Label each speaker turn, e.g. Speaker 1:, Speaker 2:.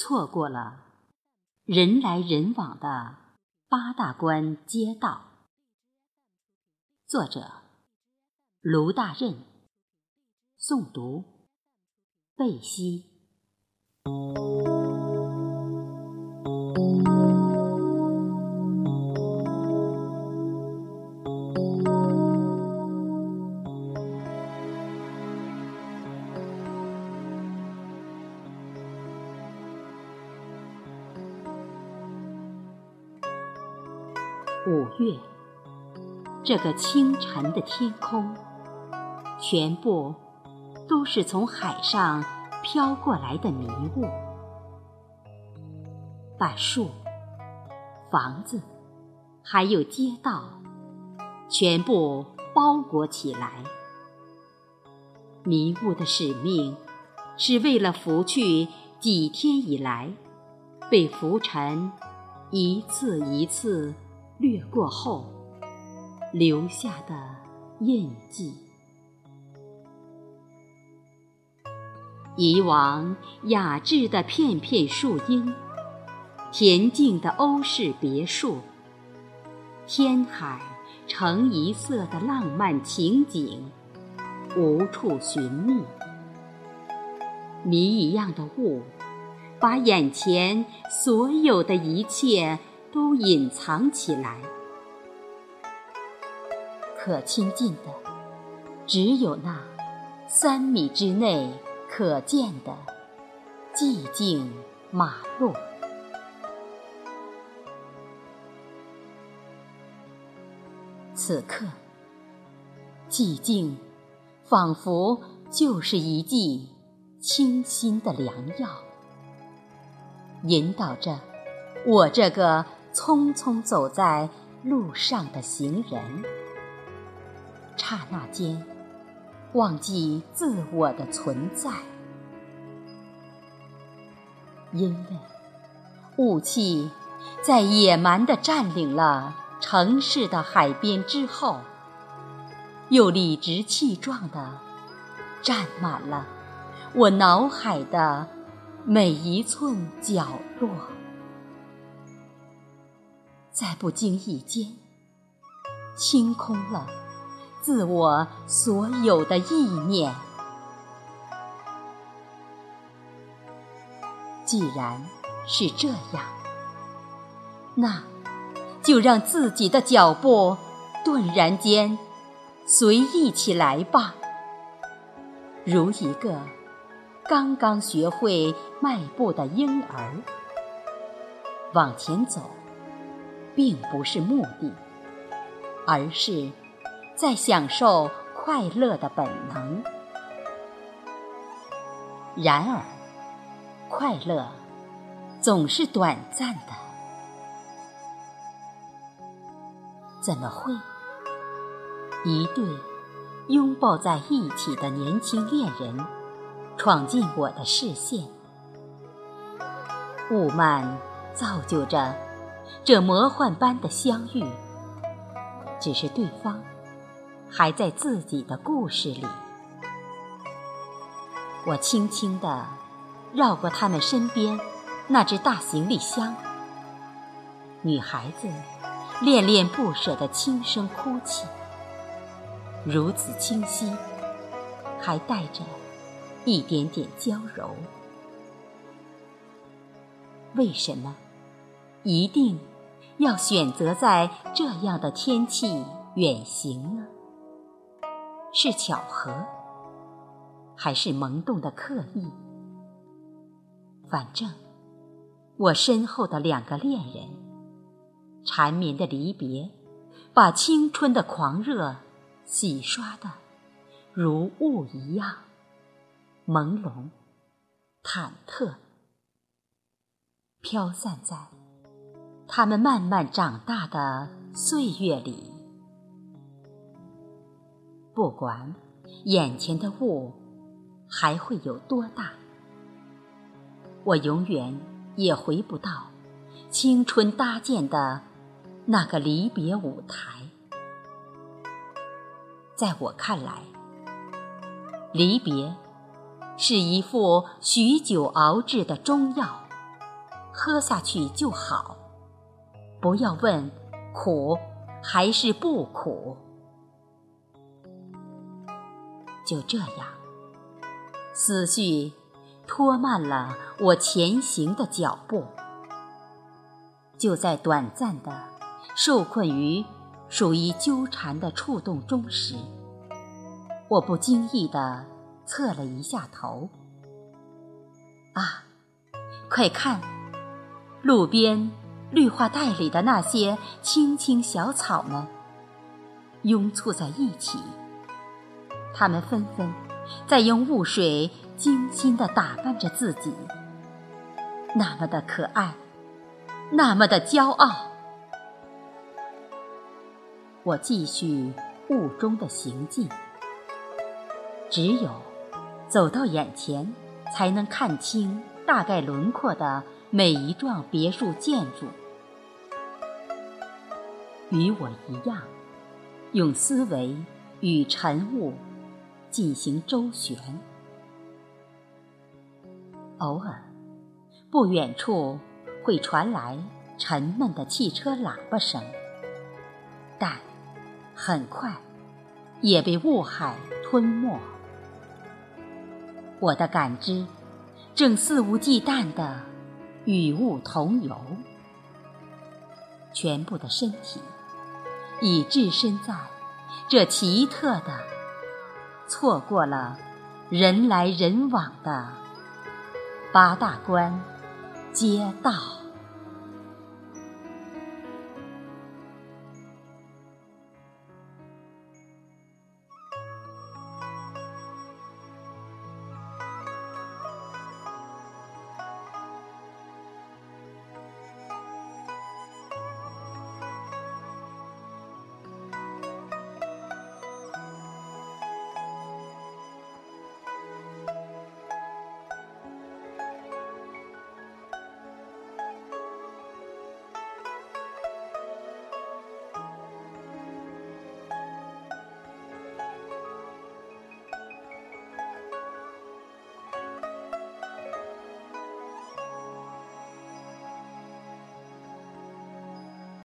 Speaker 1: 错过了人来人往的八大关街道。作者：卢大任。诵读：贝西。五月，这个清晨的天空，全部都是从海上飘过来的迷雾，把树、房子还有街道全部包裹起来。迷雾的使命，是为了拂去几天以来被浮尘一次一次。掠过后留下的印记。以往雅致的片片树荫，恬静的欧式别墅，天海成一色的浪漫情景，无处寻觅。谜一样的雾，把眼前所有的一切。都隐藏起来，可亲近的只有那三米之内可见的寂静马路。此刻，寂静仿佛就是一剂清新的良药，引导着我这个。匆匆走在路上的行人，刹那间忘记自我的存在，因为雾气在野蛮地占领了城市的海边之后，又理直气壮地占满了我脑海的每一寸角落。在不经意间，清空了自我所有的意念。既然是这样，那就让自己的脚步顿然间随意起来吧，如一个刚刚学会迈步的婴儿，往前走。并不是目的，而是在享受快乐的本能。然而，快乐总是短暂的。怎么会？一对拥抱在一起的年轻恋人闯进我的视线，雾漫造就着。这魔幻般的相遇，只是对方还在自己的故事里。我轻轻地绕过他们身边那只大行李箱，女孩子恋恋不舍地轻声哭泣，如此清晰，还带着一点点娇柔。为什么？一定要选择在这样的天气远行呢？是巧合，还是萌动的刻意？反正我身后的两个恋人，缠绵的离别，把青春的狂热洗刷的如雾一样朦胧、忐忑，飘散在。他们慢慢长大的岁月里，不管眼前的雾还会有多大，我永远也回不到青春搭建的那个离别舞台。在我看来，离别是一副许久熬制的中药，喝下去就好，不要问苦还是不苦。就这样，思绪拖慢了我前行的脚步。就在短暂的受困于属于纠缠的触动中时，我不经意地侧了一下头。啊，快看，路边绿化带里的那些青青小草们，拥簇在一起，它们纷纷在用雾水精心地打扮着自己，那么的可爱。那么的骄傲，我继续雾中的行进。只有走到眼前，才能看清大概轮廓的每一幢别墅建筑。与我一样，用思维与晨雾进行周旋。偶尔，不远处。会传来沉闷的汽车喇叭声，但很快也被雾海吞没。我的感知正肆无忌惮地与雾同游，全部的身体已置身在这奇特的、错过了人来人往的八大关。街道。